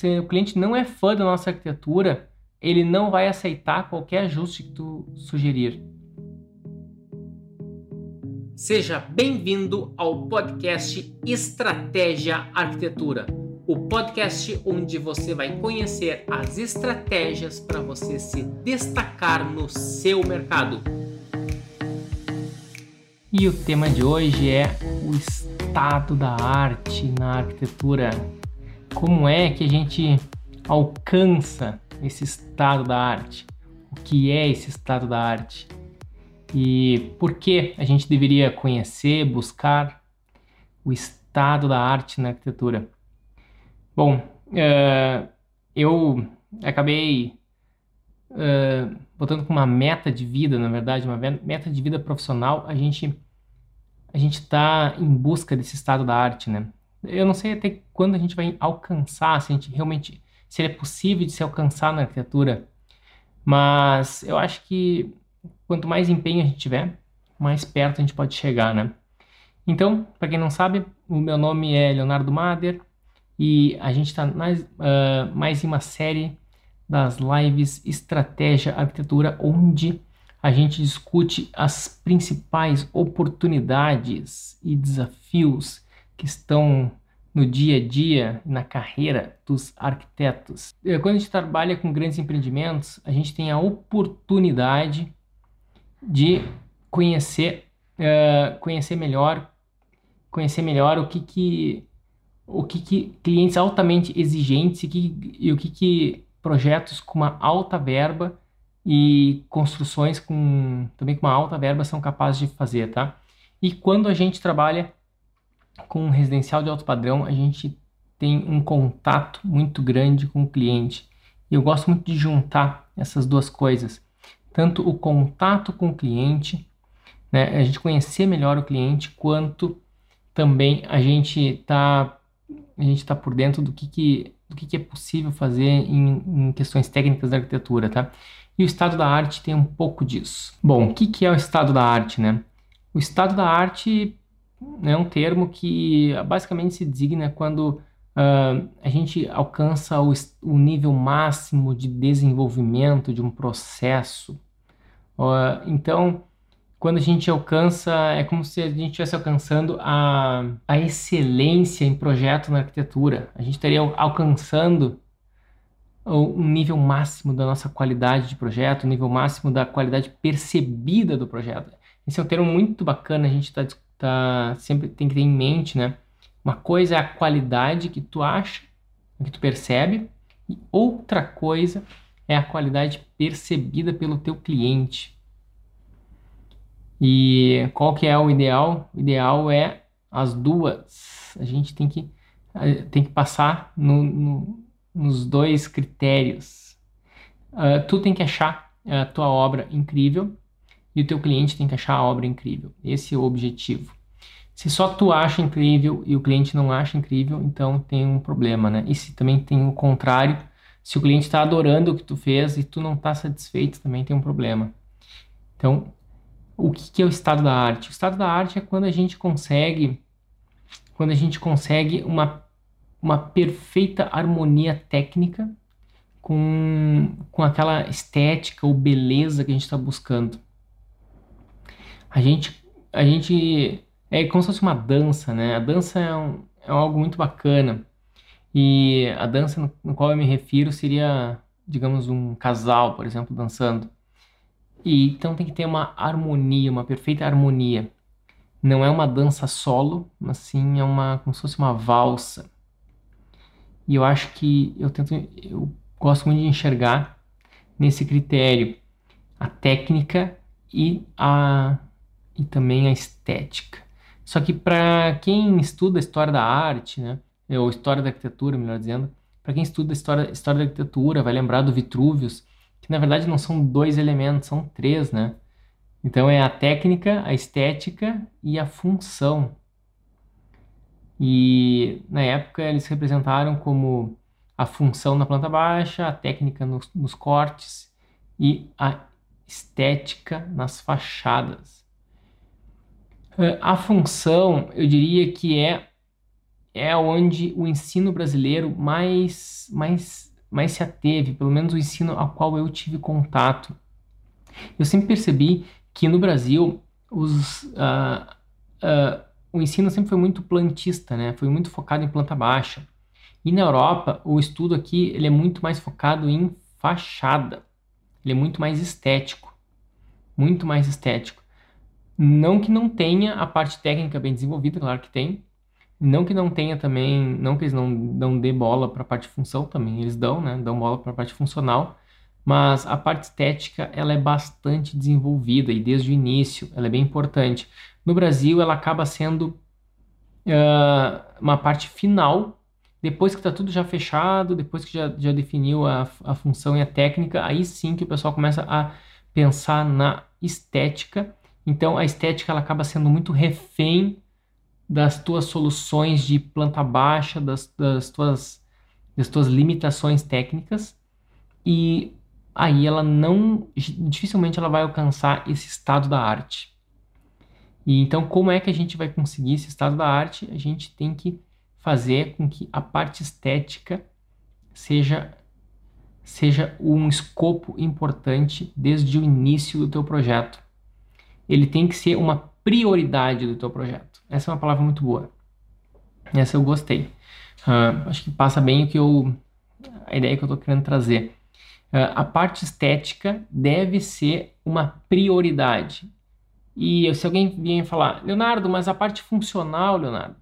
se o cliente não é fã da nossa arquitetura, ele não vai aceitar qualquer ajuste que tu sugerir. Seja bem-vindo ao podcast Estratégia Arquitetura, o podcast onde você vai conhecer as estratégias para você se destacar no seu mercado. E o tema de hoje é o estado da arte na arquitetura. Como é que a gente alcança esse estado da arte? O que é esse estado da arte? E por que a gente deveria conhecer, buscar o estado da arte na arquitetura? Bom, uh, eu acabei uh, botando como uma meta de vida, na verdade, uma meta de vida profissional, a gente a gente está em busca desse estado da arte, né? Eu não sei até quando a gente vai alcançar, se a gente realmente, se é possível de se alcançar na arquitetura, mas eu acho que quanto mais empenho a gente tiver, mais perto a gente pode chegar, né? Então, para quem não sabe, o meu nome é Leonardo Mader e a gente está uh, mais em uma série das lives Estratégia Arquitetura, onde a gente discute as principais oportunidades e desafios que estão no dia a dia, na carreira dos arquitetos. Eh, quando a gente trabalha com grandes empreendimentos, a gente tem a oportunidade de conhecer, uh, conhecer melhor, conhecer melhor o que que o que, que clientes altamente exigentes e, que, e o que, que projetos com uma alta verba e construções com também com uma alta verba são capazes de fazer, tá? E quando a gente trabalha com um residencial de alto padrão, a gente tem um contato muito grande com o cliente. E eu gosto muito de juntar essas duas coisas, tanto o contato com o cliente, né, a gente conhecer melhor o cliente, quanto também a gente está a gente tá por dentro do que, que, do que, que é possível fazer em, em questões técnicas da arquitetura, tá? E o estado da arte tem um pouco disso. Bom, o que, que é o estado da arte, né? O estado da arte é um termo que basicamente se designa quando uh, a gente alcança o, o, nível máximo de desenvolvimento de um processo. Uh, então, quando a gente alcança, é como se a gente estivesse alcançando a, a excelência em projeto na arquitetura. A gente estaria alcançando um nível máximo da nossa qualidade de projeto, o um nível máximo da qualidade percebida do projeto. Esse é um termo muito bacana, a gente está tá, sempre tem que ter em mente, né? Uma coisa é a qualidade que tu acha, que tu percebe, e outra coisa é a qualidade percebida pelo teu cliente. E qual que é o ideal? O ideal é as duas. A gente tem que, tem que passar no, no nos dois critérios. Uh, tu tem que achar a tua obra incrível e o teu cliente tem que achar a obra incrível. Esse é o objetivo. Se só tu acha incrível e o cliente não acha incrível, então tem um problema, né? E se também tem o contrário, se o cliente está adorando o que tu fez e tu não está satisfeito, também tem um problema. Então, o que, que é o estado da arte? O estado da arte é quando a gente consegue, quando a gente consegue uma uma perfeita harmonia técnica com, com aquela estética ou beleza que a gente está buscando. A gente, a gente é como se fosse uma dança, né? A dança é, um, é algo muito bacana. E a dança no, no qual eu me refiro seria, digamos, um casal, por exemplo, dançando. E então tem que ter uma harmonia, uma perfeita harmonia. Não é uma dança solo, mas sim é uma como se fosse uma valsa. E eu acho que eu tento, eu gosto muito de enxergar nesse critério a técnica e a e também a estética. Só que para quem estuda a história da arte, né, ou história da arquitetura, melhor dizendo, para quem estuda a história, história da arquitetura, vai lembrar do Vitruvius, que na verdade não são dois elementos, são três, né? Então é a técnica, a estética e a função. E na época eles representaram como a função na planta baixa, a técnica nos, nos cortes e a estética nas fachadas. É, a função, eu diria que é é onde o ensino brasileiro mais, mais, mais se ateve, pelo menos o ensino ao qual eu tive contato. Eu sempre percebi que no Brasil os, uh, uh, o ensino sempre foi muito plantista, né? foi muito focado em planta baixa. E na Europa, o estudo aqui ele é muito mais focado em fachada, ele é muito mais estético, muito mais estético. Não que não tenha a parte técnica bem desenvolvida, claro que tem, não que não tenha também, não que eles não, não dê bola para a parte de função também, eles dão, né? Dão bola para a parte funcional, mas a parte estética ela é bastante desenvolvida e desde o início ela é bem importante. No Brasil ela acaba sendo uh, uma parte final, depois que está tudo já fechado, depois que já, já definiu a, a função e a técnica, aí sim que o pessoal começa a pensar na estética. Então a estética ela acaba sendo muito refém das tuas soluções de planta baixa, das, das, tuas, das tuas limitações técnicas e aí ela não, dificilmente ela vai alcançar esse estado da arte. E então como é que a gente vai conseguir esse estado da arte? A gente tem que fazer com que a parte estética seja seja um escopo importante desde o início do teu projeto. Ele tem que ser uma prioridade do teu projeto. Essa é uma palavra muito boa. Essa eu gostei. Uh, acho que passa bem o que eu, a ideia que eu estou querendo trazer. Uh, a parte estética deve ser uma prioridade. E se alguém vier falar, Leonardo, mas a parte funcional, Leonardo,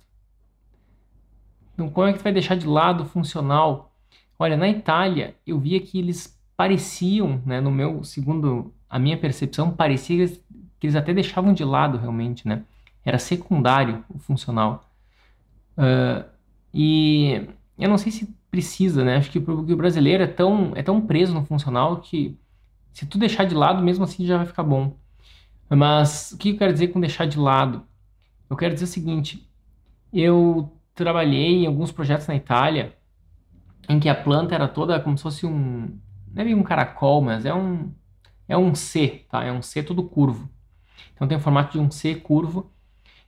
então como é que tu vai deixar de lado o funcional? Olha, na Itália eu via que eles pareciam, né, no meu segundo a minha percepção, parecia que eles até deixavam de lado realmente, né? Era secundário o funcional. Uh, e eu não sei se precisa, né? Acho que o brasileiro é tão, é tão preso no funcional que se tu deixar de lado, mesmo assim já vai ficar bom. Mas o que eu quero dizer com deixar de lado? Eu quero dizer o seguinte: eu trabalhei em alguns projetos na Itália em que a planta era toda como se fosse um. Não é um caracol, mas é um. É um C, tá? É um C todo curvo. Então tem o formato de um C curvo.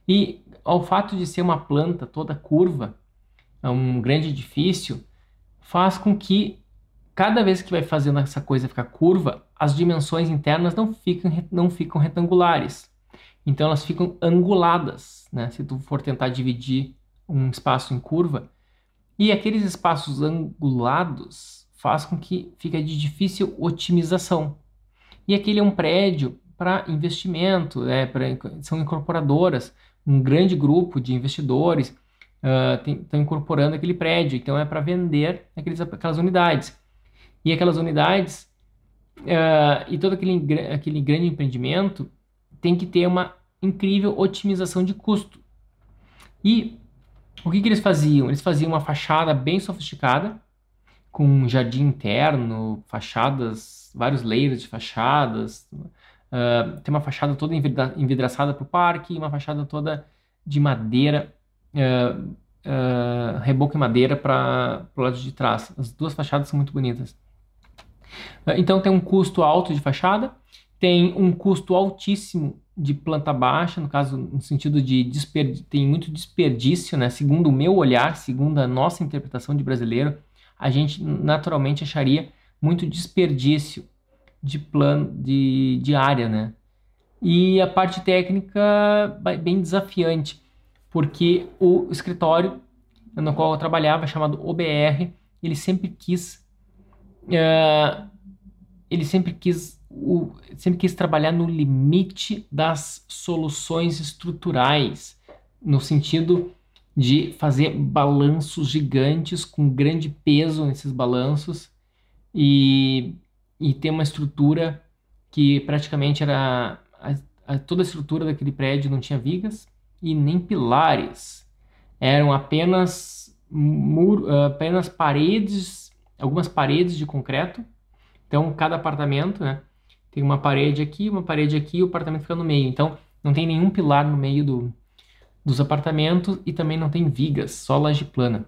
E ao fato de ser uma planta toda curva, é um grande edifício, faz com que cada vez que vai fazendo essa coisa ficar curva, as dimensões internas não ficam, não ficam retangulares. Então elas ficam anguladas, né? Se tu for tentar dividir um espaço em curva, e aqueles espaços angulados faz com que fique de difícil otimização. E aquele é um prédio para investimento, é, pra, são incorporadoras, um grande grupo de investidores estão uh, incorporando aquele prédio, então é para vender aqueles, aquelas unidades. E aquelas unidades uh, e todo aquele, aquele grande empreendimento tem que ter uma incrível otimização de custo. E o que, que eles faziam? Eles faziam uma fachada bem sofisticada, com um jardim interno, fachadas, vários layers de fachadas, Uh, tem uma fachada toda envidraçada para o parque, uma fachada toda de madeira, uh, uh, reboco em madeira para o lado de trás. As duas fachadas são muito bonitas. então tem um custo alto de fachada, tem um custo altíssimo de planta baixa, no caso, no sentido de tem muito desperdício, né? Segundo o meu olhar, segundo a nossa interpretação de brasileiro, a gente naturalmente acharia muito desperdício de plano de, de área, né? E a parte técnica bem desafiante, porque o escritório no qual eu trabalhava, chamado OBR, ele sempre quis uh, ele sempre quis o, sempre quis trabalhar no limite das soluções estruturais, no sentido de fazer balanços gigantes com grande peso nesses balanços e e ter uma estrutura que praticamente era a, a, toda a estrutura daquele prédio não tinha vigas e nem pilares. Eram apenas muro, apenas paredes algumas paredes de concreto. Então cada apartamento né, tem uma parede aqui uma parede aqui e o apartamento fica no meio. Então não tem nenhum pilar no meio do, dos apartamentos e também não tem vigas só laje plana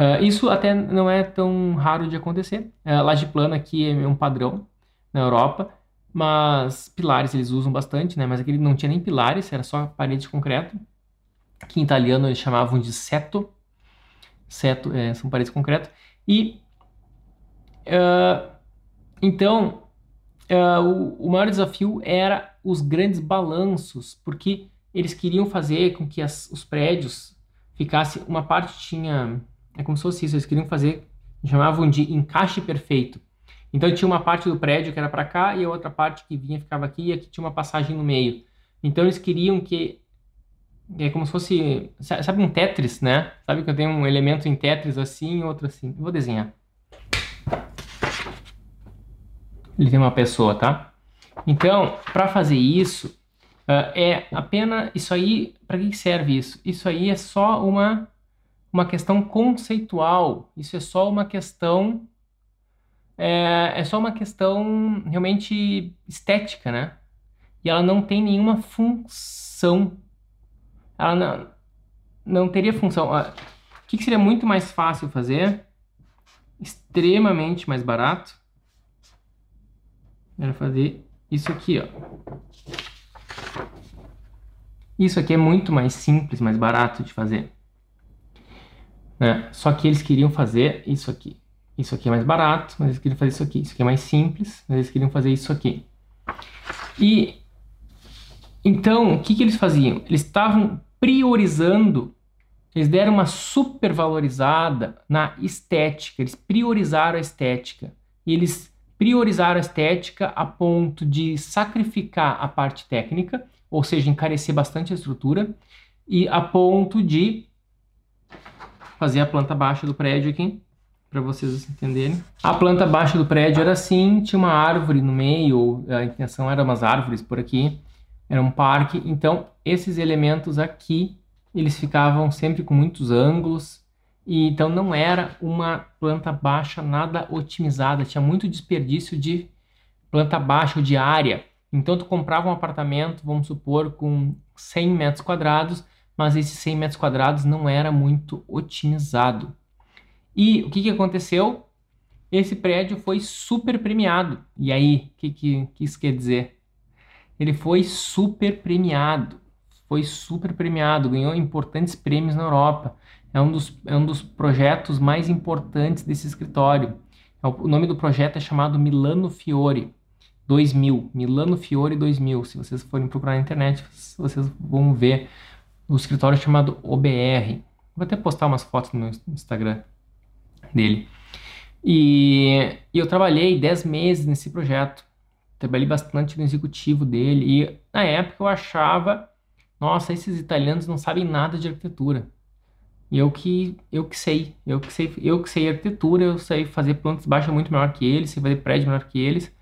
Uh, isso até não é tão raro de acontecer. Uh, laje plana aqui é um padrão na Europa, mas pilares eles usam bastante, né? Mas aqui não tinha nem pilares, era só parede de concreto, que em italiano eles chamavam de seto, seto, é, são paredes de concreto. E uh, então uh, o, o, maior desafio era os grandes balanços, porque eles queriam fazer com que as, os prédios ficassem. Uma parte tinha. É como se fosse isso, eles queriam fazer, chamavam de encaixe perfeito. Então tinha uma parte do prédio que era para cá e a outra parte que vinha ficava aqui e aqui tinha uma passagem no meio. Então eles queriam que é como se fosse, sabe um Tetris, né? Sabe que eu tenho um elemento em Tetris assim outro assim. Eu vou desenhar. Ele tem uma pessoa, tá? Então, para fazer isso, uh, é apenas isso aí. Para que serve isso? Isso aí é só uma uma questão conceitual. Isso é só uma questão é, é só uma questão realmente estética, né? E ela não tem nenhuma função. Ela não, não teria função. O que, que seria muito mais fácil fazer? Extremamente mais barato. Era fazer isso aqui, ó. Isso aqui é muito mais simples, mais barato de fazer. Né? Só que eles queriam fazer isso aqui. Isso aqui é mais barato, mas eles queriam fazer isso aqui. Isso aqui é mais simples, mas eles queriam fazer isso aqui. E então, o que, que eles faziam? Eles estavam priorizando, eles deram uma supervalorizada na estética, eles priorizaram a estética. E eles priorizaram a estética a ponto de sacrificar a parte técnica, ou seja, encarecer bastante a estrutura, e a ponto de fazer a planta baixa do prédio aqui, para vocês entenderem. A planta baixa do prédio era assim, tinha uma árvore no meio, a intenção era umas árvores por aqui, era um parque. Então, esses elementos aqui, eles ficavam sempre com muitos ângulos, e então não era uma planta baixa nada otimizada, tinha muito desperdício de planta baixa ou de área. Então tu comprava um apartamento, vamos supor, com 100 metros quadrados, mas esses 100 metros quadrados não era muito otimizado. E o que, que aconteceu? Esse prédio foi super premiado. E aí, o que, que, que isso quer dizer? Ele foi super premiado. Foi super premiado, ganhou importantes prêmios na Europa. É um dos, é um dos projetos mais importantes desse escritório. É o nome do projeto é chamado Milano Fiore 2000. Milano Fiore 2000. Se vocês forem procurar na internet, vocês vão ver o escritório chamado OBR. Vou até postar umas fotos no meu Instagram dele. E, e eu trabalhei 10 meses nesse projeto. Trabalhei bastante no executivo dele. E na época eu achava, nossa, esses italianos não sabem nada de arquitetura. E eu que eu que sei, eu que sei, eu que sei arquitetura, eu sei fazer plantas baixas muito melhor que eles, sei fazer prédio melhor que eles,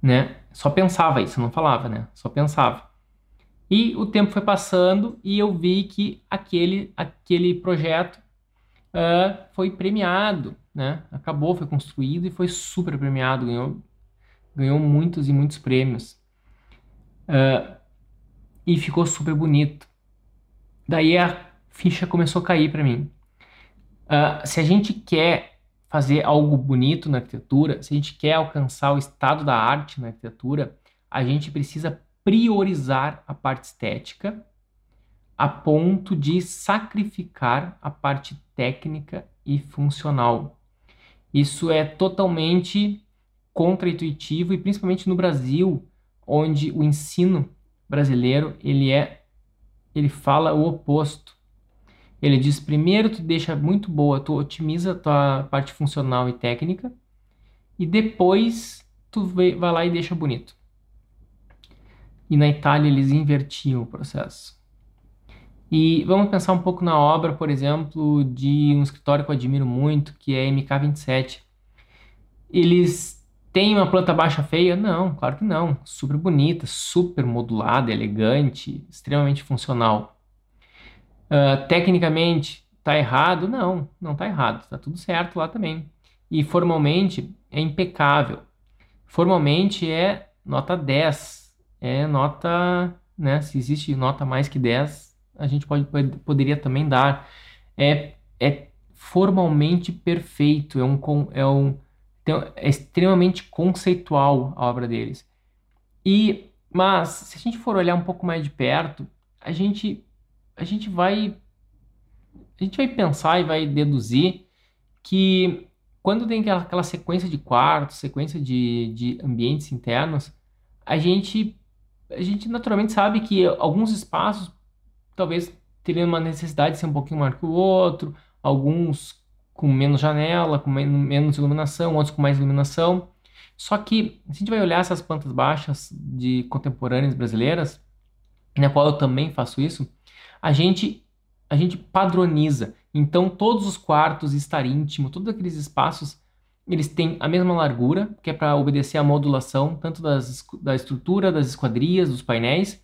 né? Só pensava isso, não falava, né? Só pensava. E o tempo foi passando e eu vi que aquele aquele projeto uh, foi premiado, né? Acabou, foi construído e foi super premiado, ganhou, ganhou muitos e muitos prêmios. Uh, e ficou super bonito. Daí a ficha começou a cair para mim. Uh, se a gente quer fazer algo bonito na arquitetura, se a gente quer alcançar o estado da arte na arquitetura, a gente precisa priorizar a parte estética a ponto de sacrificar a parte técnica e funcional. Isso é totalmente contraintuitivo e principalmente no Brasil, onde o ensino brasileiro ele é ele fala o oposto. Ele diz primeiro tu deixa muito boa, tu otimiza tua parte funcional e técnica e depois tu vai lá e deixa bonito. E na Itália eles invertiam o processo. E vamos pensar um pouco na obra, por exemplo, de um escritório que eu admiro muito, que é MK27. Eles têm uma planta baixa feia? Não, claro que não. Super bonita, super modulada, elegante, extremamente funcional. Uh, tecnicamente, está errado? Não, não está errado. Está tudo certo lá também. E formalmente é impecável. Formalmente é nota 10. É nota, né? Se existe nota mais que 10, a gente pode, poderia também dar. É, é formalmente perfeito, é, um, é, um, é extremamente conceitual a obra deles. E, mas, se a gente for olhar um pouco mais de perto, a gente, a gente vai a gente vai pensar e vai deduzir que quando tem aquela, aquela sequência de quartos, sequência de, de ambientes internos, a gente, a gente naturalmente sabe que alguns espaços talvez teriam uma necessidade de ser um pouquinho maior que o outro, alguns com menos janela, com menos iluminação, outros com mais iluminação. Só que, se a gente vai olhar essas plantas baixas de contemporâneas brasileiras, na qual eu também faço isso, a gente a gente padroniza. Então, todos os quartos, estar íntimo, todos aqueles espaços, eles têm a mesma largura, que é para obedecer à modulação, tanto das, da estrutura, das esquadrias, dos painéis.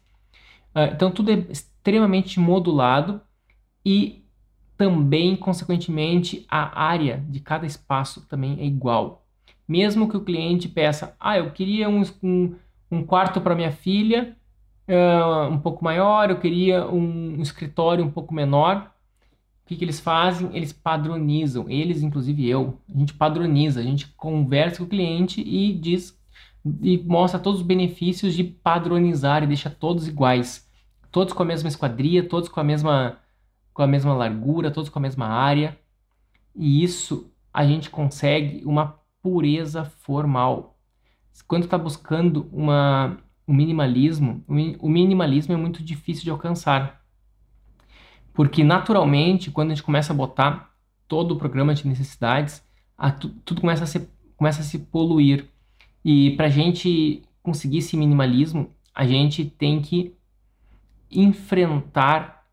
Uh, então, tudo é extremamente modulado e também, consequentemente, a área de cada espaço também é igual. Mesmo que o cliente peça, ah, eu queria um, um, quarto para minha filha uh, um pouco maior, eu queria um escritório um pouco menor. Que, que eles fazem? Eles padronizam, eles, inclusive eu, a gente padroniza, a gente conversa com o cliente e diz e mostra todos os benefícios de padronizar e deixa todos iguais, todos com a mesma esquadria, todos com a mesma com a mesma largura, todos com a mesma área. E isso a gente consegue uma pureza formal. Quando está buscando uma o minimalismo, o minimalismo é muito difícil de alcançar. Porque naturalmente, quando a gente começa a botar todo o programa de necessidades, a, tudo começa a, se, começa a se poluir. E para a gente conseguir esse minimalismo, a gente tem que enfrentar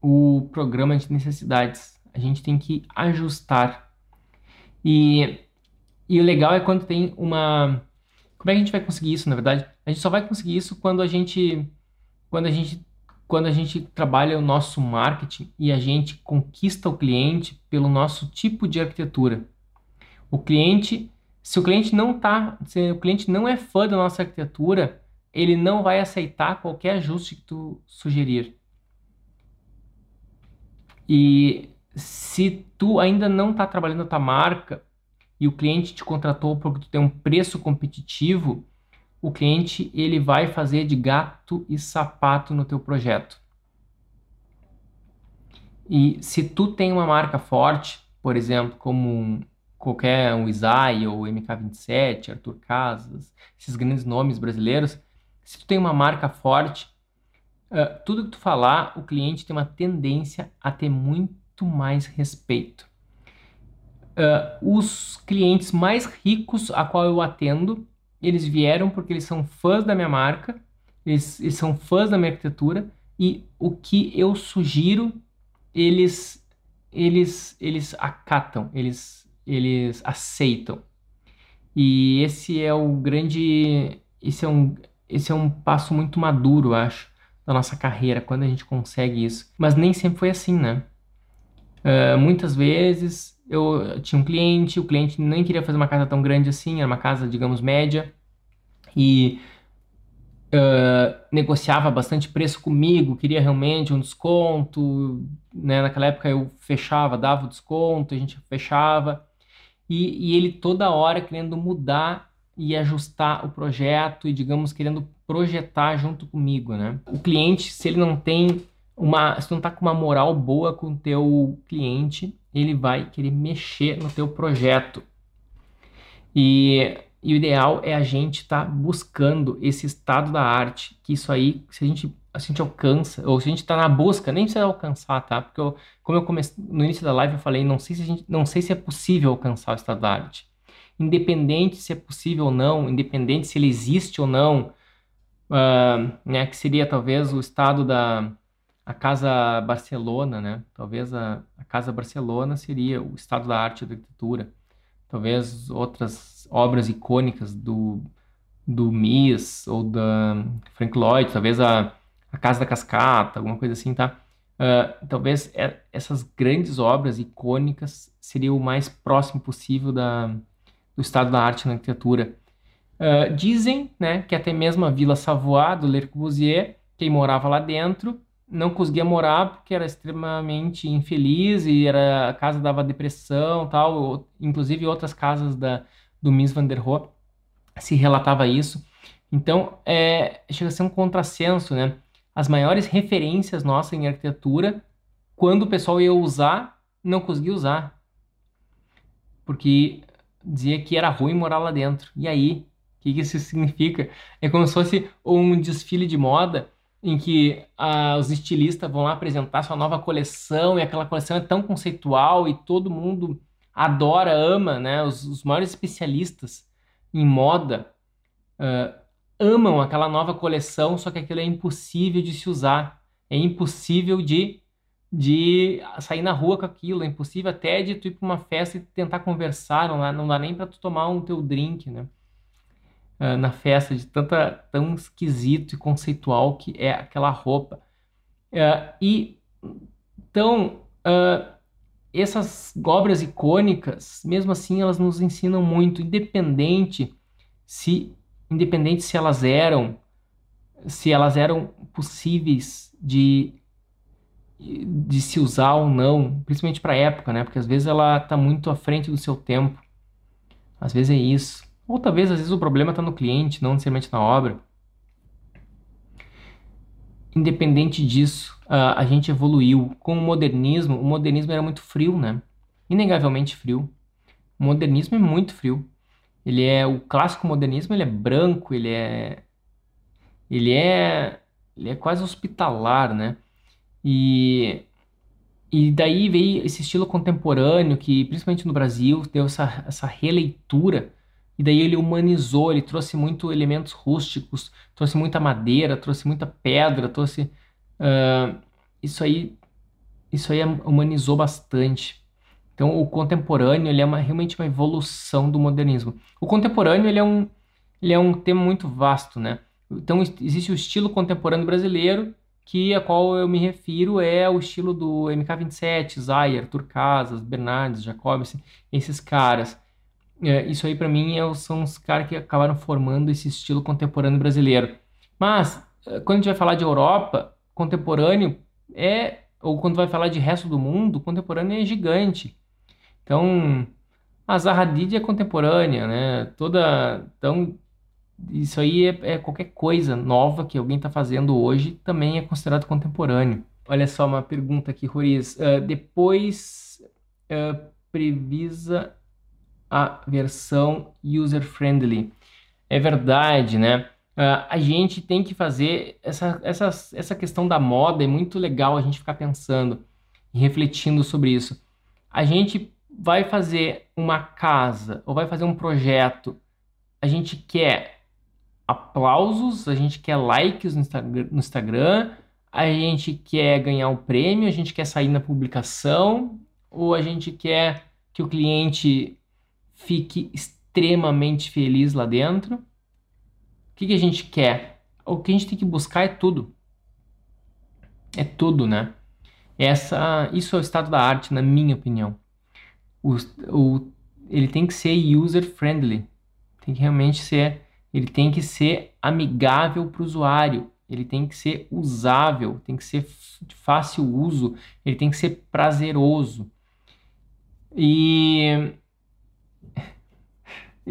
o programa de necessidades. A gente tem que ajustar. E, e o legal é quando tem uma como é que a gente vai conseguir isso, na verdade? A gente só vai conseguir isso quando a gente quando a gente quando a gente trabalha o nosso marketing e a gente conquista o cliente pelo nosso tipo de arquitetura. O cliente, se o cliente não tá, se o cliente não é fã da nossa arquitetura, ele não vai aceitar qualquer ajuste que tu sugerir. E se tu ainda não está trabalhando a tua marca, e o cliente te contratou porque tu tem um preço competitivo, o cliente ele vai fazer de gato e sapato no teu projeto. E se tu tem uma marca forte, por exemplo, como qualquer um Isai ou MK27, Arthur Casas, esses grandes nomes brasileiros, se tu tem uma marca forte, uh, tudo que tu falar, o cliente tem uma tendência a ter muito mais respeito uh, os clientes mais ricos a qual eu atendo, eles vieram porque eles são fãs da minha marca, eles, eles são fãs da minha arquitetura e o que eu sugiro, eles eles eles acatam, eles eles aceitam. E esse é o grande esse é um esse é um passo muito maduro, acho, da nossa carreira quando a gente consegue isso. Mas nem sempre foi assim, né? Uh, muitas vezes eu tinha um cliente, o cliente nem queria fazer uma casa tão grande assim, era uma casa, digamos, média, e uh, negociava bastante preço comigo, queria realmente um desconto, né? Naquela época eu fechava, dava o desconto, a gente fechava, e, e ele toda hora querendo mudar e ajustar o projeto e, digamos, querendo projetar junto comigo, né? O cliente, se ele não tem uma, se não tá com uma moral boa com o teu cliente, ele vai querer mexer no teu projeto. E, e o ideal é a gente estar tá buscando esse estado da arte, que isso aí, se a gente, a gente alcança, ou se a gente está na busca, nem precisa alcançar, tá? Porque eu, como eu comecei no início da live, eu falei, não sei se gente, não sei se é possível alcançar o estado da arte. Independente se é possível ou não, independente se ele existe ou não, uh, né, que seria talvez o estado da a Casa Barcelona, né? Talvez a, a Casa Barcelona seria o estado da arte e da arquitetura. Talvez outras obras icônicas do, do Mies ou da Frank Lloyd, talvez a, a Casa da Cascata, alguma coisa assim, tá? Uh, talvez é, essas grandes obras icônicas seria o mais próximo possível da, do estado da arte na arquitetura. Uh, dizem né, que até mesmo a Vila Savoie, do Le Corbusier, quem morava lá dentro, não conseguia morar porque era extremamente infeliz e era a casa dava depressão tal inclusive outras casas da do Miss van der Rohe se relatava isso então é chega a ser um contrassenso né as maiores referências nossas em arquitetura quando o pessoal ia usar, não conseguia usar. Porque dizia que era ruim morar lá dentro. E aí, o que, que isso significa? É como se fosse um desfile de moda em que ah, os estilistas vão lá apresentar sua nova coleção e aquela coleção é tão conceitual e todo mundo adora, ama, né? Os, os maiores especialistas em moda uh, amam aquela nova coleção, só que aquilo é impossível de se usar, é impossível de, de sair na rua com aquilo, é impossível até de tu ir para uma festa e tentar conversar, não dá, não dá nem para tu tomar um teu drink, né? Uh, na festa, de tanta, tão esquisito e conceitual que é aquela roupa. Uh, e então, uh, essas obras icônicas, mesmo assim, elas nos ensinam muito, independente se independente se elas eram se elas eram possíveis de de se usar ou não, principalmente para a época, né? Porque às vezes ela está muito à frente do seu tempo. Às vezes é isso. Ou talvez às vezes o problema está no cliente, não necessariamente na obra. Independente disso, a gente evoluiu. Com o modernismo, o modernismo era muito frio, né? Inegavelmente frio. O modernismo é muito frio. Ele é o clássico modernismo, ele é branco, ele é ele é ele é quase hospitalar, né? E e daí veio esse estilo contemporâneo que principalmente no Brasil deu essa essa releitura e daí ele humanizou, ele trouxe muito elementos rústicos, trouxe muita madeira, trouxe muita pedra, trouxe uh, isso aí isso aí humanizou bastante. Então, o contemporâneo ele é uma, realmente uma evolução do modernismo. O contemporâneo ele é um, ele é um tema muito vasto, né? Então, existe o estilo contemporâneo brasileiro, que a qual eu me refiro é o estilo do MK27, Zayer, Arthur Casas, Bernardes, Jacobs, esses caras. É, isso aí, para mim, é, são os caras que acabaram formando esse estilo contemporâneo brasileiro. Mas, é, quando a gente vai falar de Europa, contemporâneo é, ou quando vai falar de resto do mundo, contemporâneo é gigante. Então, a Zaha Hadid é contemporânea, né? Toda, então, isso aí é, é qualquer coisa nova que alguém está fazendo hoje também é considerado contemporâneo. Olha só uma pergunta aqui, Roriz. Uh, depois uh, previsa a versão user-friendly. É verdade, né? Uh, a gente tem que fazer essa, essa, essa questão da moda, é muito legal a gente ficar pensando e refletindo sobre isso. A gente vai fazer uma casa ou vai fazer um projeto, a gente quer aplausos, a gente quer likes no Instagram, a gente quer ganhar um prêmio, a gente quer sair na publicação, ou a gente quer que o cliente fique extremamente feliz lá dentro. O que, que a gente quer? O que a gente tem que buscar é tudo. É tudo, né? Essa, isso é o estado da arte, na minha opinião o, o, ele tem que ser user friendly, tem que realmente ser, ele tem que ser amigável para o usuário, ele tem que ser usável, tem que ser de fácil uso, ele tem que ser prazeroso. E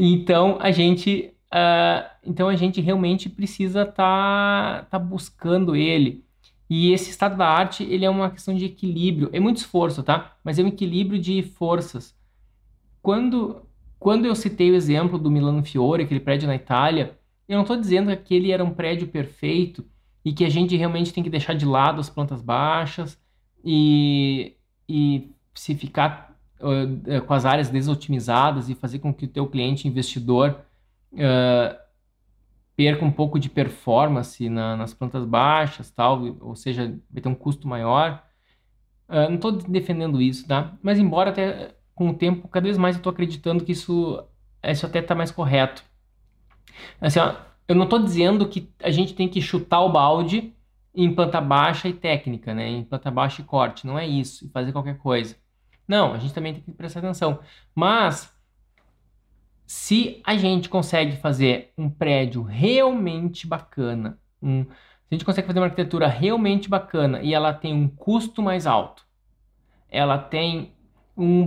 então a gente, uh, então a gente realmente precisa estar tá, tá buscando ele. E esse estado da arte, ele é uma questão de equilíbrio. É muito esforço, tá? Mas é um equilíbrio de forças. Quando, quando eu citei o exemplo do Milano Fiore, aquele prédio na Itália, eu não estou dizendo que aquele era um prédio perfeito e que a gente realmente tem que deixar de lado as plantas baixas e, e se ficar uh, com as áreas desotimizadas e fazer com que o teu cliente investidor uh, perca um pouco de performance na, nas plantas baixas, tal, ou seja, vai ter um custo maior. Uh, não estou defendendo isso, tá? Mas embora até com o tempo, cada vez mais eu estou acreditando que isso, isso até está mais correto. Assim, ó, eu não estou dizendo que a gente tem que chutar o balde em planta baixa e técnica, né? Em planta baixa e corte, não é isso, e fazer qualquer coisa. Não, a gente também tem que prestar atenção. Mas se a gente consegue fazer um prédio realmente bacana, um, se a gente consegue fazer uma arquitetura realmente bacana e ela tem um custo mais alto, ela tem um,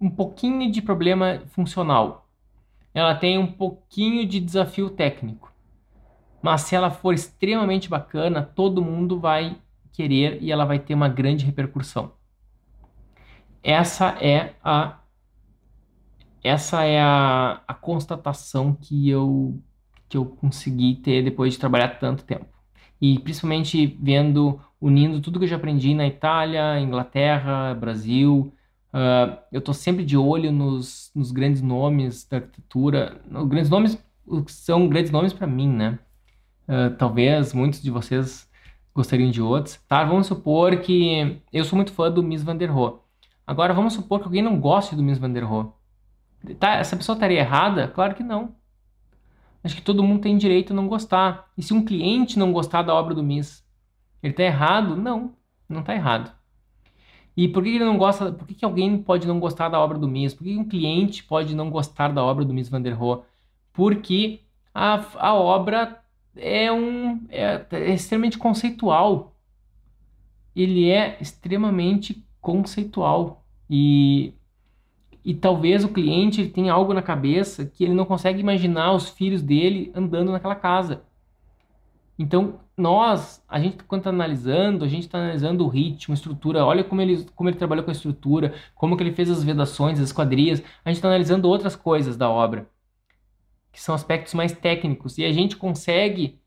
um pouquinho de problema funcional, ela tem um pouquinho de desafio técnico, mas se ela for extremamente bacana, todo mundo vai querer e ela vai ter uma grande repercussão. Essa é a essa é a, a constatação que eu que eu consegui ter depois de trabalhar tanto tempo. E principalmente vendo, unindo tudo que eu já aprendi na Itália, Inglaterra, Brasil. Uh, eu estou sempre de olho nos, nos grandes nomes da arquitetura. Os grandes nomes são grandes nomes para mim, né? Uh, talvez muitos de vocês gostariam de outros. Tá, vamos supor que eu sou muito fã do Miss Van der Rohe. Agora vamos supor que alguém não goste do Miss Van der Rohe. Tá, essa pessoa estaria errada? Claro que não. Acho que todo mundo tem direito a não gostar. E se um cliente não gostar da obra do Miss, ele está errado? Não, não está errado. E por que ele não gosta? Por que, que alguém pode não gostar da obra do Miss? Por que um cliente pode não gostar da obra do Miss Van der Rohe? Porque a, a obra é um é, é extremamente conceitual. Ele é extremamente conceitual. E e talvez o cliente tenha algo na cabeça que ele não consegue imaginar os filhos dele andando naquela casa. Então, nós, a gente quando está analisando, a gente está analisando o ritmo, a estrutura, olha como ele, como ele trabalhou com a estrutura, como que ele fez as vedações, as quadrias, a gente está analisando outras coisas da obra, que são aspectos mais técnicos, e a gente consegue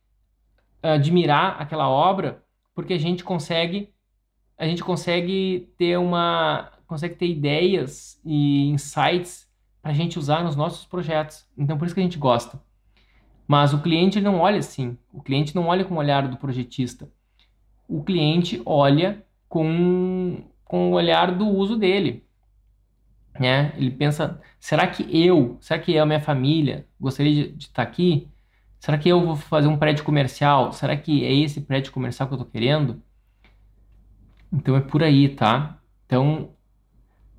admirar aquela obra porque a gente consegue a gente consegue ter uma consegue ter ideias e insights para a gente usar nos nossos projetos. Então, por isso que a gente gosta. Mas o cliente não olha assim. O cliente não olha com o olhar do projetista. O cliente olha com, com o olhar do uso dele. Né? Ele pensa: será que eu, será que eu, minha família, gostaria de, de estar aqui? Será que eu vou fazer um prédio comercial? Será que é esse prédio comercial que eu estou querendo? Então é por aí, tá? Então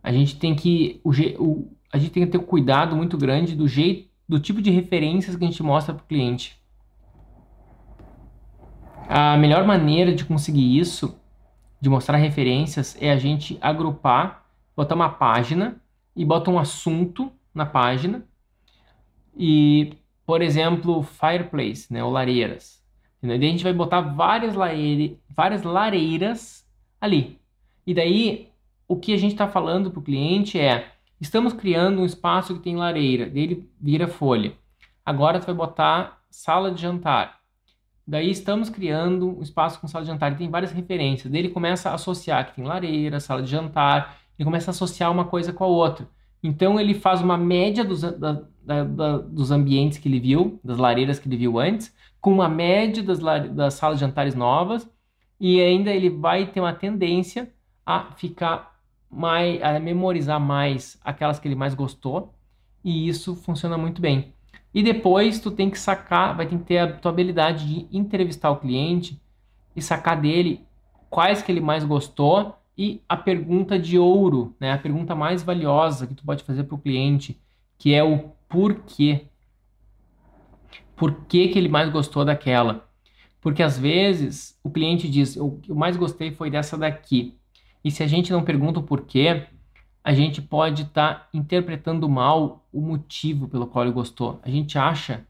a gente tem que o, o, a gente tem que ter um cuidado muito grande do jeito do tipo de referências que a gente mostra para o cliente. A melhor maneira de conseguir isso, de mostrar referências, é a gente agrupar, botar uma página e bota um assunto na página e, por exemplo, fireplace, né, ou lareiras. E daí a gente vai botar várias, lareire, várias lareiras ali. E daí o que a gente está falando para o cliente é: estamos criando um espaço que tem lareira, dele vira folha. Agora tu vai botar sala de jantar. Daí estamos criando um espaço com sala de jantar e tem várias referências. Daí ele começa a associar que tem lareira, sala de jantar, ele começa a associar uma coisa com a outra. Então ele faz uma média dos, da, da, da, dos ambientes que ele viu, das lareiras que ele viu antes, com uma média das, das salas de jantares novas, e ainda ele vai ter uma tendência a ficar mais, a memorizar mais aquelas que ele mais gostou e isso funciona muito bem. E depois tu tem que sacar, vai ter que ter a tua habilidade de entrevistar o cliente e sacar dele quais que ele mais gostou e a pergunta de ouro, né? A pergunta mais valiosa que tu pode fazer para o cliente, que é o porquê. Por que, que ele mais gostou daquela? Porque às vezes o cliente diz, o que eu mais gostei foi dessa daqui. E se a gente não pergunta o porquê, a gente pode estar tá interpretando mal o motivo pelo qual ele gostou. A gente acha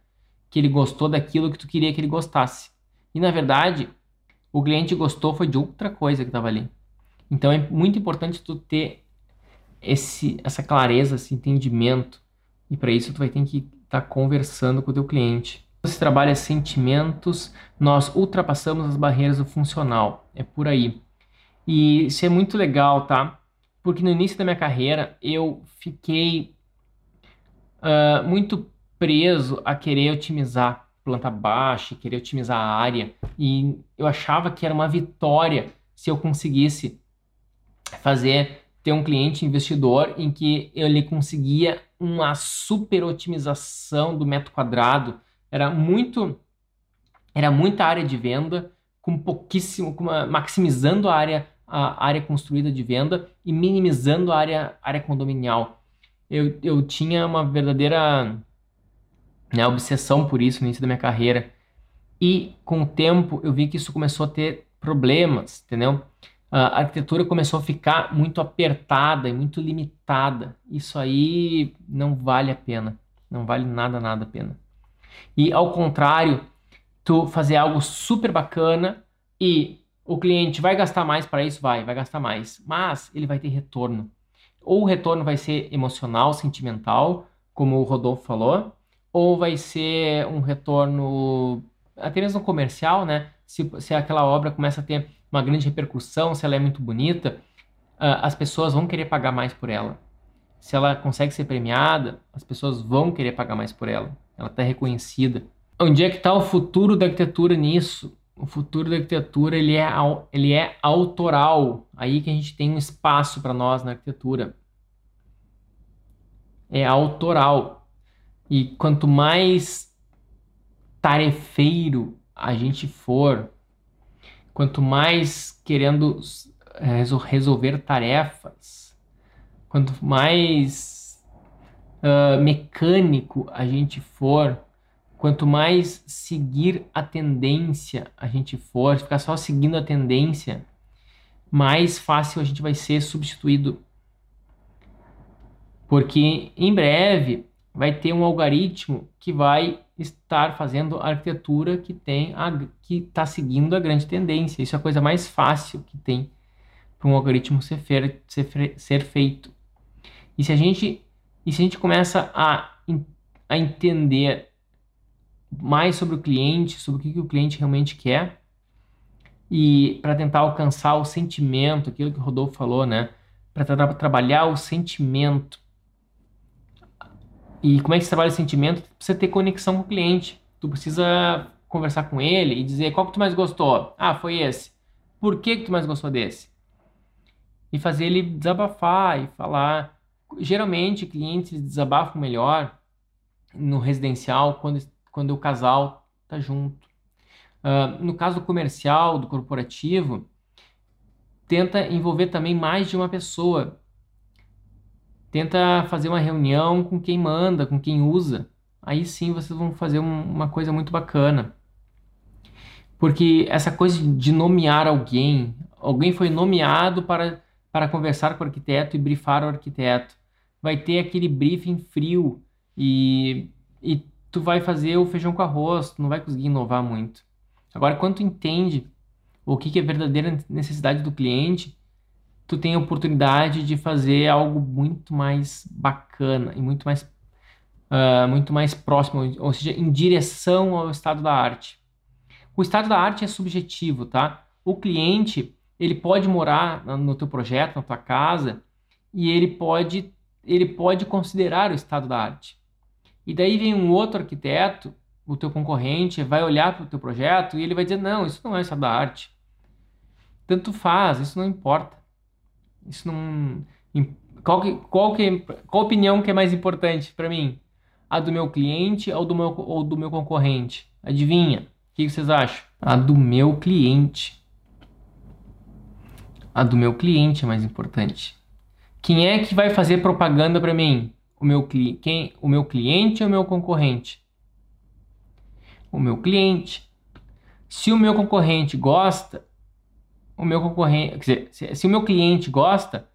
que ele gostou daquilo que tu queria que ele gostasse. E na verdade, o cliente gostou foi de outra coisa que estava ali. Então é muito importante tu ter esse, essa clareza, esse entendimento. E para isso tu vai ter que estar tá conversando com o teu cliente. Se trabalha sentimentos, nós ultrapassamos as barreiras do funcional. É por aí. E isso é muito legal, tá? Porque no início da minha carreira eu fiquei uh, muito preso a querer otimizar planta baixa, querer otimizar a área. E eu achava que era uma vitória se eu conseguisse fazer ter um cliente investidor em que ele conseguia uma super otimização do metro quadrado. Era muito era muita área de venda com pouquíssimo, com uma, maximizando a área a área construída de venda e minimizando a área, área condominial. Eu, eu tinha uma verdadeira né, obsessão por isso no início da minha carreira. E com o tempo eu vi que isso começou a ter problemas, entendeu? A arquitetura começou a ficar muito apertada e muito limitada. Isso aí não vale a pena. Não vale nada, nada a pena. E ao contrário, tu fazer algo super bacana e O cliente vai gastar mais para isso? Vai, vai gastar mais. Mas ele vai ter retorno. Ou o retorno vai ser emocional, sentimental, como o Rodolfo falou, ou vai ser um retorno até mesmo comercial, né? Se, se aquela obra começa a ter uma grande repercussão, se ela é muito bonita, uh, as pessoas vão querer pagar mais por ela. Se ela consegue ser premiada, as pessoas vão querer pagar mais por ela. Ela está reconhecida. Onde é que está o futuro da arquitetura nisso? O futuro da arquitetura ele é, ele é autoral. Aí que a gente tem um espaço para nós na arquitetura. É autoral. E quanto mais tarefeiro a gente for, quanto mais querendo resolver tarefas, quanto mais uh, mecânico a gente for, quanto mais seguir a tendência a gente for, ficar só seguindo a tendência, mais fácil a gente vai ser substituído. Porque em breve vai ter um algoritmo que vai estar fazendo a arquitetura que tem a, que está seguindo a grande tendência. Isso é a coisa mais fácil que tem para um algoritmo ser, fer, ser, ser feito. E se a gente e se a gente começa a, a entender mais sobre o cliente, sobre o que, que o cliente realmente quer, e para tentar alcançar o sentimento, aquilo que o Rodolfo falou, né? Para tra trabalhar o sentimento. E como é que se trabalha o sentimento? Tu precisa ter conexão com o cliente. Tu precisa conversar com ele e dizer qual que tu mais gostou. Ah, foi esse. Por que, que tu mais gostou desse? E fazer ele desabafar e falar. Geralmente, clientes desabafam melhor no residencial quando quando o casal está junto. Uh, no caso do comercial, do corporativo, tenta envolver também mais de uma pessoa. Tenta fazer uma reunião com quem manda, com quem usa. Aí sim vocês vão fazer um, uma coisa muito bacana. Porque essa coisa de nomear alguém, alguém foi nomeado para, para conversar com o arquiteto e brifar o arquiteto. Vai ter aquele briefing frio e, e tu vai fazer o feijão com arroz, tu não vai conseguir inovar muito. Agora, quando tu entende o que, que é verdadeira necessidade do cliente, tu tem a oportunidade de fazer algo muito mais bacana e muito mais, uh, muito mais próximo, ou seja, em direção ao estado da arte. O estado da arte é subjetivo, tá? O cliente, ele pode morar no teu projeto, na tua casa, e ele pode, ele pode considerar o estado da arte. E daí vem um outro arquiteto, o teu concorrente, vai olhar para o teu projeto e ele vai dizer: não, isso não é estado da arte. Tanto faz, isso não importa. Isso não. Qual, que, qual, que, qual opinião que é mais importante para mim? A do meu cliente ou do meu, ou do meu concorrente? Adivinha? O que vocês acham? A do meu cliente. A do meu cliente é mais importante. Quem é que vai fazer propaganda para mim? o meu, quem, o meu cliente ou o meu concorrente? O meu cliente. Se o meu concorrente gosta, o meu concorrente, quer dizer, se, o meu cliente gosta,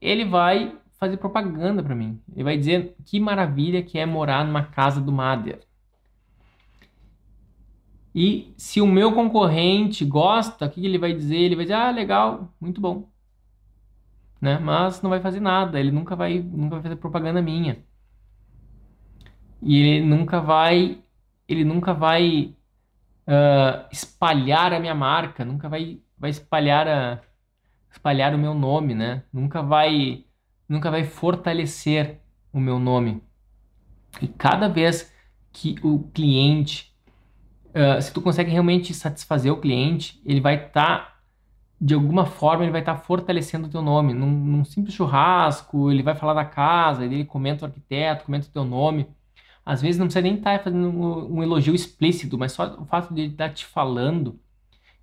ele vai fazer propaganda para mim. Ele vai dizer que maravilha que é morar numa casa do Mader. E se o meu concorrente gosta, o que ele vai dizer? Ele vai dizer: "Ah, legal, muito bom" né? Mas não vai fazer nada, ele nunca vai, nunca vai fazer propaganda minha. E ele nunca vai, ele nunca vai uh, espalhar a minha marca, nunca vai, vai espalhar a, espalhar o meu nome, né? Nunca vai, nunca vai fortalecer o meu nome. E cada vez que o cliente, uh, se tu consegue realmente satisfazer o cliente, ele vai estar tá de alguma forma ele vai estar tá fortalecendo o teu nome. Num, num, simples churrasco, ele vai falar da casa, ele comenta o arquiteto, comenta o teu nome. Às vezes não precisa nem estar tá fazendo um, um, elogio explícito, mas só o fato de ele estar tá te falando,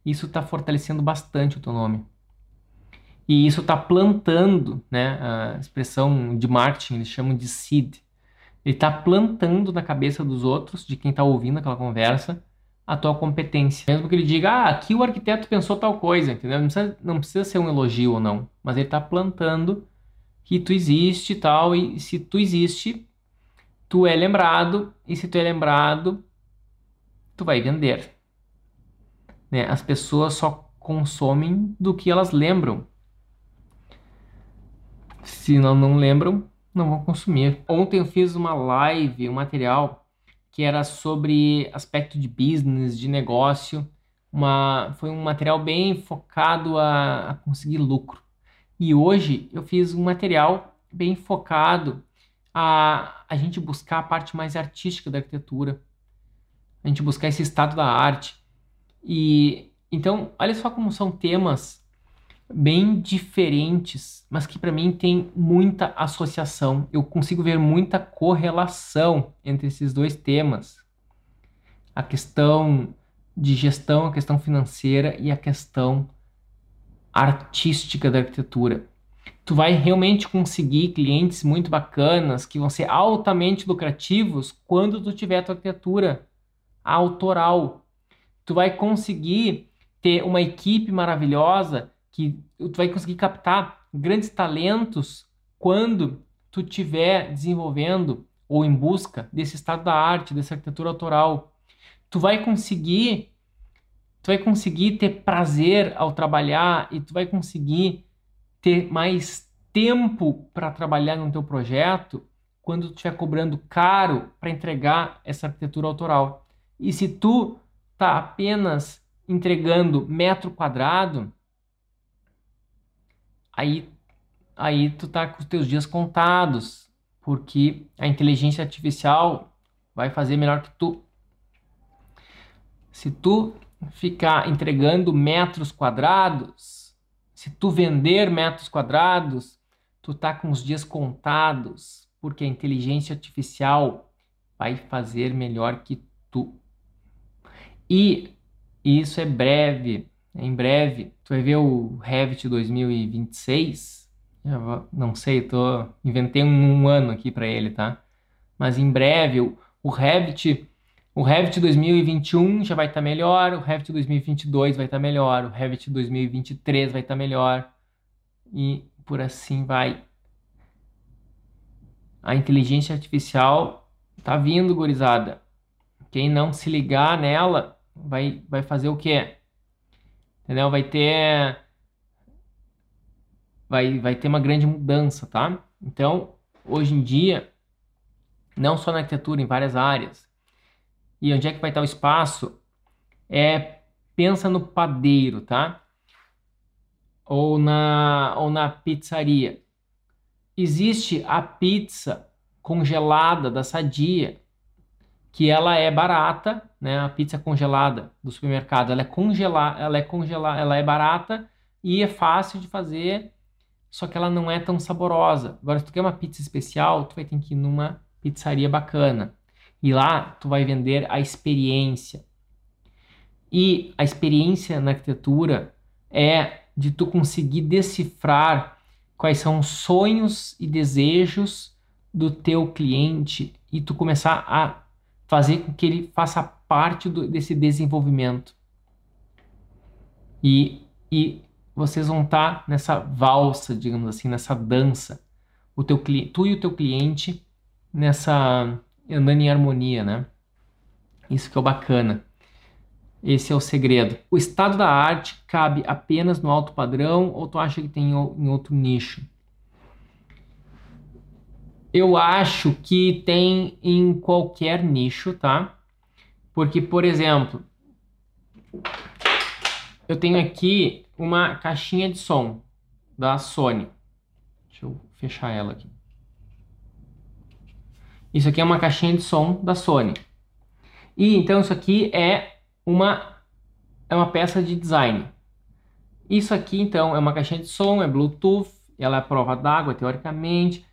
isso está fortalecendo bastante o teu nome. E isso está plantando, né? A expressão de marketing, eles chamam de seed. Ele está plantando na cabeça dos outros, de quem está ouvindo aquela conversa, a tua competência. Mesmo que ele diga, ah, aqui o arquiteto pensou tal coisa, entendeu? Não precisa, não precisa ser um elogio ou não, mas ele está plantando que tu existe e tal, e se tu existe, tu é lembrado, e se tu é lembrado, tu vai vender. Né? As pessoas só consomem do que elas lembram. Se não, não lembram, não vão consumir. Ontem eu fiz uma live, um material que era sobre aspecto de business, de negócio. Uma, foi um material bem focado a, a conseguir lucro. E hoje eu fiz um material bem focado a a gente buscar a parte mais artística da arquitetura, a gente buscar esse estado da arte. E então, olha só como são temas bem diferentes, mas que para mim tem muita associação. Eu consigo ver muita correlação entre esses dois temas. A questão de gestão, a questão financeira e a questão artística da arquitetura. Tu vai realmente conseguir clientes muito bacanas que vão ser altamente lucrativos quando tu tiver tua arquitetura autoral. Tu vai conseguir ter uma equipe maravilhosa que tu vai conseguir captar grandes talentos quando tu estiver desenvolvendo ou em busca desse estado da arte, dessa arquitetura autoral. Tu vai conseguir tu vai conseguir ter prazer ao trabalhar e tu vai conseguir ter mais tempo para trabalhar no teu projeto quando tu estiver cobrando caro para entregar essa arquitetura autoral. E se tu tá apenas entregando metro quadrado, aí aí tu tá com os teus dias contados, porque a inteligência artificial vai fazer melhor que tu. Se tu ficar entregando metros quadrados, se tu vender metros quadrados, tu tá com os dias contados, porque a inteligência artificial vai fazer melhor que tu. E isso é breve, em breve. Tu vai ver o Revit 2026. não sei, tô inventei um, um ano aqui para ele, tá? Mas em breve o, o Revit o Revit 2021 já vai estar tá melhor, o Revit 2022 vai estar tá melhor, o Revit 2023 vai estar tá melhor e por assim vai. A inteligência artificial tá vindo, gurizada. Quem não se ligar nela vai, vai fazer o quê? Entendeu? Vai ter vai, vai ter uma grande mudança, tá? Então, hoje em dia, não só na arquitetura, em várias áreas, e onde é que vai estar o espaço, é pensa no padeiro, tá? Ou na, ou na pizzaria. Existe a pizza congelada da Sadia, que ela é barata, né? A pizza congelada do supermercado, ela é congelada, ela é congelada, ela é barata e é fácil de fazer, só que ela não é tão saborosa. Agora, se tu quer uma pizza especial, tu vai ter que ir numa pizzaria bacana. E lá tu vai vender a experiência. E a experiência na arquitetura é de tu conseguir decifrar quais são os sonhos e desejos do teu cliente e tu começar a fazer com que ele faça parte do, desse desenvolvimento. E, e vocês vão estar nessa valsa, digamos assim, nessa dança. O teu, tu e o teu cliente nessa andando em harmonia, né? Isso que é o bacana. Esse é o segredo. O estado da arte cabe apenas no alto padrão ou tu acha que tem em outro nicho? Eu acho que tem em qualquer nicho, tá? Porque, por exemplo, eu tenho aqui uma caixinha de som da Sony. Deixa eu fechar ela aqui. Isso aqui é uma caixinha de som da Sony. E então isso aqui é uma é uma peça de design. Isso aqui então é uma caixinha de som, é Bluetooth, ela é prova d'água teoricamente,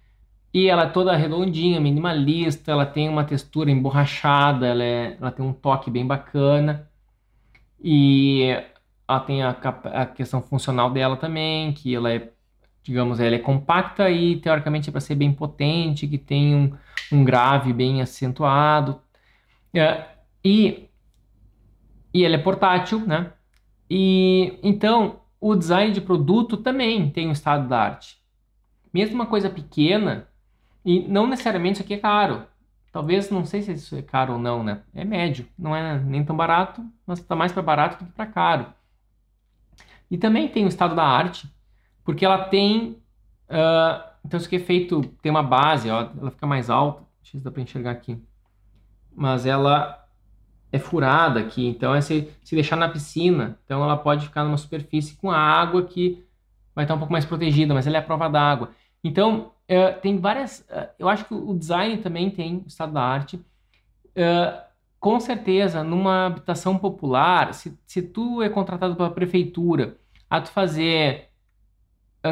e ela é toda redondinha, minimalista, ela tem uma textura emborrachada, ela, é, ela tem um toque bem bacana. E ela tem a, a questão funcional dela também, que ela é digamos, ela é compacta e teoricamente é para ser bem potente, que tem um, um grave bem acentuado. É, e, e ela é portátil, né? E então o design de produto também tem um estado da arte. Mesmo uma coisa pequena, e não necessariamente isso aqui é caro. Talvez, não sei se isso é caro ou não, né? É médio, não é nem tão barato, mas está mais para barato do que para caro. E também tem o estado da arte, porque ela tem. Uh, então, isso aqui é feito, tem uma base, ó, ela fica mais alta. Deixa eu dá para enxergar aqui. Mas ela é furada aqui, então é se, se deixar na piscina, então ela pode ficar numa superfície com a água que vai estar um pouco mais protegida, mas ela é a prova d'água. Então, uh, tem várias. Uh, eu acho que o design também tem o estado da arte. Uh, com certeza, numa habitação popular, se, se tu é contratado pela prefeitura a tu fazer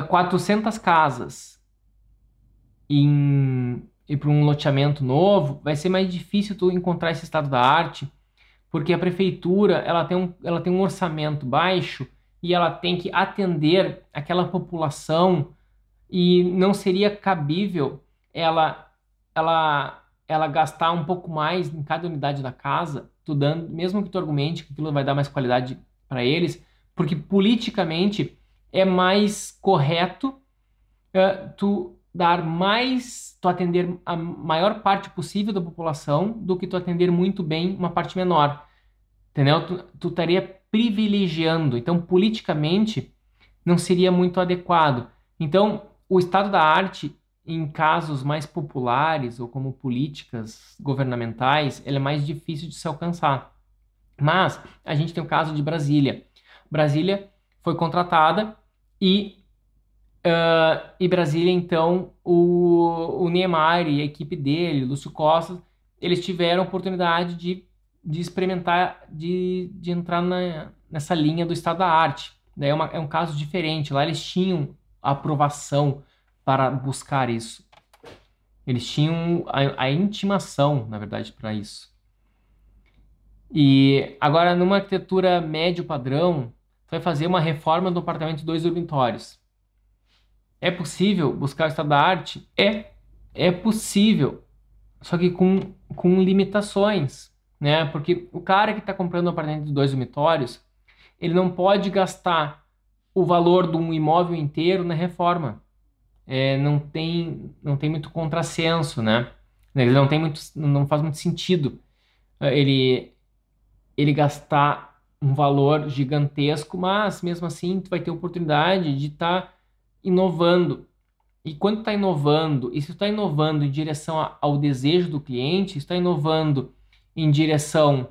400 casas em, e para um loteamento novo, vai ser mais difícil tu encontrar esse estado da arte, porque a prefeitura ela tem um, ela tem um orçamento baixo e ela tem que atender aquela população e não seria cabível ela ela ela gastar um pouco mais em cada unidade da casa, tu dando, mesmo que tu argumente que aquilo vai dar mais qualidade para eles, porque politicamente é mais correto uh, tu dar mais, tu atender a maior parte possível da população do que tu atender muito bem uma parte menor. Entendeu? Tu, tu estaria privilegiando. Então, politicamente, não seria muito adequado. Então, o estado da arte, em casos mais populares ou como políticas governamentais, ele é mais difícil de se alcançar. Mas a gente tem o caso de Brasília. Brasília foi contratada e uh, e Brasília então o, o Neymar e a equipe dele, Lúcio Costa, eles tiveram a oportunidade de de experimentar, de, de entrar na, nessa linha do estado da arte. Daí é, uma, é um caso diferente. Lá eles tinham aprovação para buscar isso. Eles tinham a, a intimação, na verdade, para isso. E agora, numa arquitetura médio padrão, tu vai fazer uma reforma do apartamento de dois dormitórios. É possível buscar o estado da arte? É. É possível. Só que com, com limitações né? Porque o cara que está comprando um apartamento de dois dormitórios, ele não pode gastar o valor de um imóvel inteiro na reforma. É, não tem não tem muito contrassenso, né? Ele não tem muito não faz muito sentido é, ele ele gastar um valor gigantesco, mas mesmo assim tu vai ter oportunidade de estar tá inovando. E quando está inovando, e se está inovando em direção ao desejo do cliente, está inovando em direção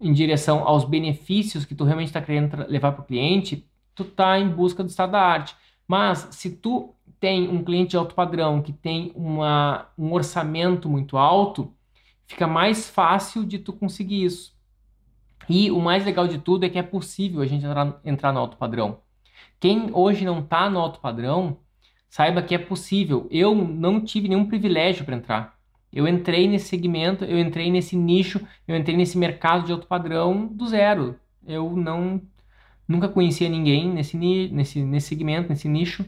em direção aos benefícios que tu realmente está querendo levar para o cliente, tu está em busca do estado da arte. Mas se tu tem um cliente de alto padrão que tem uma, um orçamento muito alto, fica mais fácil de tu conseguir isso. E o mais legal de tudo é que é possível a gente entrar, entrar no alto padrão. Quem hoje não está no alto padrão, saiba que é possível. Eu não tive nenhum privilégio para entrar. Eu entrei nesse segmento, eu entrei nesse nicho, eu entrei nesse mercado de alto padrão do zero. Eu não nunca conhecia ninguém nesse, nesse, nesse segmento, nesse nicho.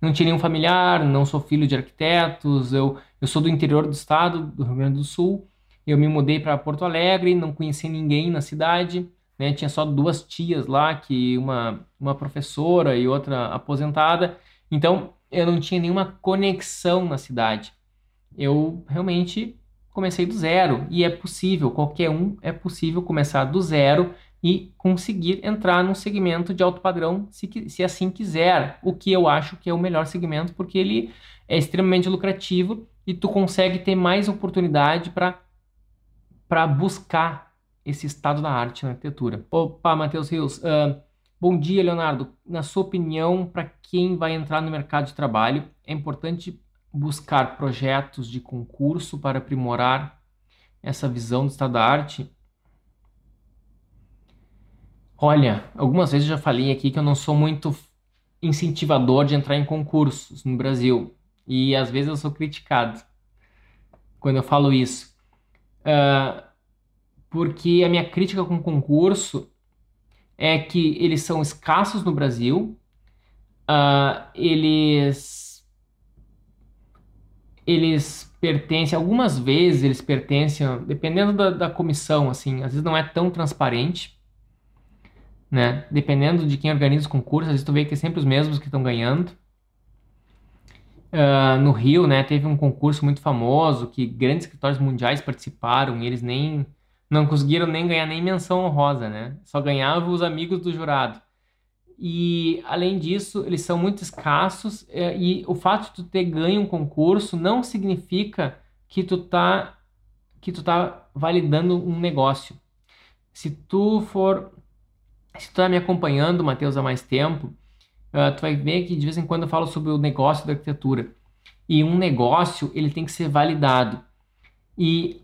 Não tinha nenhum familiar, não sou filho de arquitetos, eu, eu sou do interior do estado, do Rio Grande do Sul. Eu me mudei para Porto Alegre, não conhecia ninguém na cidade, né? Tinha só duas tias lá, que uma, uma professora e outra aposentada. Então, eu não tinha nenhuma conexão na cidade eu realmente comecei do zero e é possível, qualquer um é possível começar do zero e conseguir entrar num segmento de alto padrão se, se assim quiser, o que eu acho que é o melhor segmento porque ele é extremamente lucrativo e tu consegue ter mais oportunidade para buscar esse estado da arte na arquitetura. Opa, Matheus Rios, uh, bom dia, Leonardo. Na sua opinião, para quem vai entrar no mercado de trabalho, é importante buscar projetos de concurso para aprimorar essa visão do estado da arte? Olha, algumas vezes eu já falei aqui que eu não sou muito incentivador de entrar em concursos no Brasil. E às vezes eu sou criticado quando eu falo isso, uh, porque a minha crítica com concurso é que eles são escassos no Brasil, uh, eles eles pertencem, algumas vezes eles pertencem, dependendo da, da comissão, assim, às vezes não é tão transparente, né? Dependendo de quem organiza os concursos, às vezes tu vê que é sempre os mesmos que estão ganhando. Uh, no Rio, né, teve um concurso muito famoso que grandes escritórios mundiais participaram e eles nem não conseguiram nem ganhar nem menção honrosa, né? Só ganhavam os amigos do jurado. e além disso, eles são muito escassos é, e o fato de tu ter ganho um concurso não significa que tu tá que tu tá validando um negócio. Se tu for se tu tá me acompanhando, Matheus, há mais tempo, uh, tu vai ver que de vez em quando eu falo sobre o negócio da arquitetura. E um negócio, ele tem que ser validado. E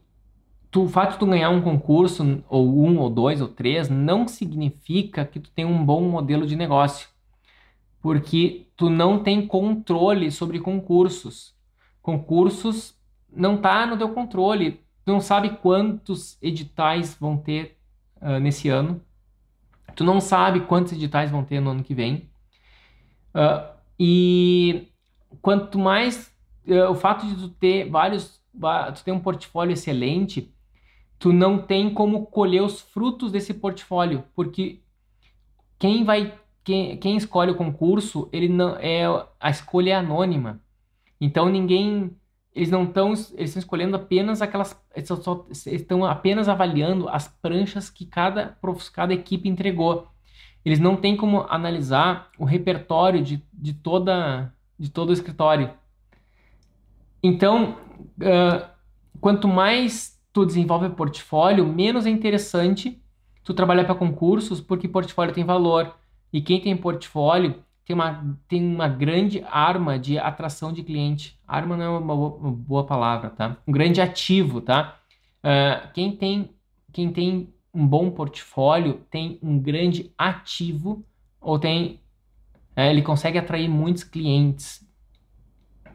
tu, o fato de tu ganhar um concurso, ou um, ou dois, ou três, não significa que tu tem um bom modelo de negócio. Porque tu não tem controle sobre concursos. Concursos não tá no teu controle. Tu não sabe quantos editais vão ter uh, nesse ano. Tu não sabe quantos editais vão ter no ano que vem. Uh, e quanto mais uh, o fato de tu ter vários, tu ter um portfólio excelente, tu não tem como colher os frutos desse portfólio, porque quem vai quem, quem escolhe o concurso, ele não é a escolha é anônima. Então ninguém eles não estão eles estão escolhendo apenas aquelas eles só, estão apenas avaliando as pranchas que cada cada equipe entregou. Eles não têm como analisar o repertório de, de toda de todo o escritório. Então, uh, quanto mais tu desenvolve portfólio, menos é interessante tu trabalhar para concursos, porque portfólio tem valor. E quem tem portfólio tem uma, tem uma grande arma de atração de cliente. Arma não é uma boa, uma boa palavra, tá? Um grande ativo, tá? Uh, quem, tem, quem tem um bom portfólio tem um grande ativo ou tem é, ele consegue atrair muitos clientes,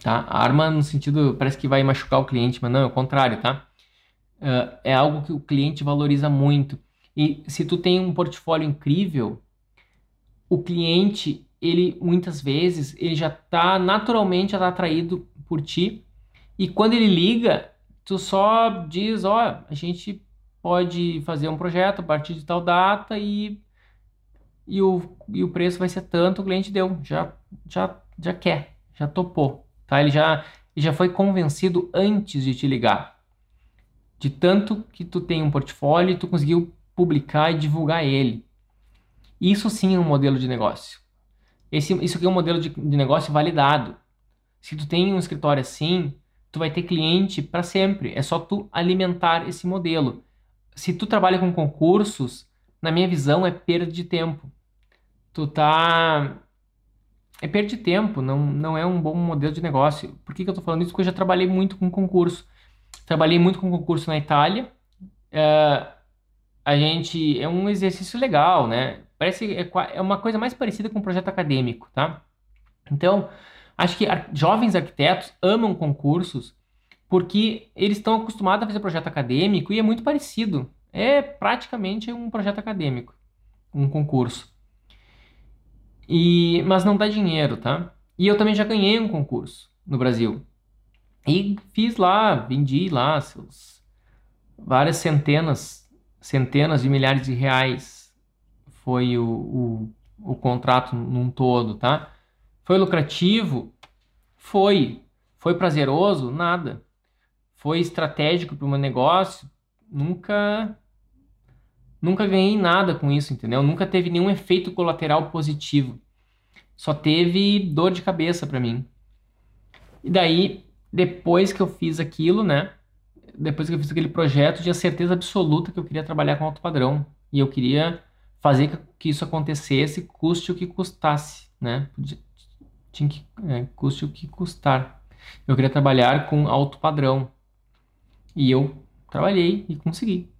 tá? A arma no sentido parece que vai machucar o cliente, mas não, é o contrário, tá? uh, é algo que o cliente valoriza muito. E se tu tem um portfólio incrível, o cliente, ele muitas vezes, ele já está naturalmente já tá atraído por ti. E quando ele liga, tu só diz, ó, a gente pode fazer um projeto a partir de tal data e, e, o, e o preço vai ser tanto, o cliente deu, já, já, já quer, já topou, tá? Ele já, ele já foi convencido antes de te ligar de tanto que tu tem um portfólio e tu conseguiu publicar e divulgar ele. Isso sim é um modelo de negócio. Esse, isso aqui é um modelo de, de negócio validado. Se tu tem um escritório assim, tu vai ter cliente para sempre. É só tu alimentar esse modelo. Se tu trabalha com concursos, na minha visão é perda de tempo. Tu tá é perda de tempo, não, não é um bom modelo de negócio. Por que, que eu tô falando isso? Porque eu já trabalhei muito com concurso. Trabalhei muito com concurso na Itália. É, a gente é um exercício legal, né? Parece é, é uma coisa mais parecida com um projeto acadêmico, tá? Então, acho que jovens arquitetos amam concursos porque eles estão acostumados a fazer projeto acadêmico e é muito parecido. É praticamente um projeto acadêmico, um concurso. E, mas não dá dinheiro, tá? E eu também já ganhei um concurso no Brasil. E fiz lá, vendi lá seus várias centenas, centenas de milhares de reais foi o, o, o contrato num todo, tá? Foi lucrativo? Foi. Foi prazeroso? Nada. Foi estratégico para o meu negócio? Nunca nunca ganhei nada com isso, entendeu? Nunca teve nenhum efeito colateral positivo. Só teve dor de cabeça para mim. E daí depois que eu fiz aquilo, né? Depois que eu fiz aquele projeto, tinha certeza absoluta que eu queria trabalhar com alto padrão. E eu queria fazer que isso acontecesse, custe o que custasse, né? Tinha que, é, custe o que custar. Eu queria trabalhar com alto padrão. E eu trabalhei e consegui.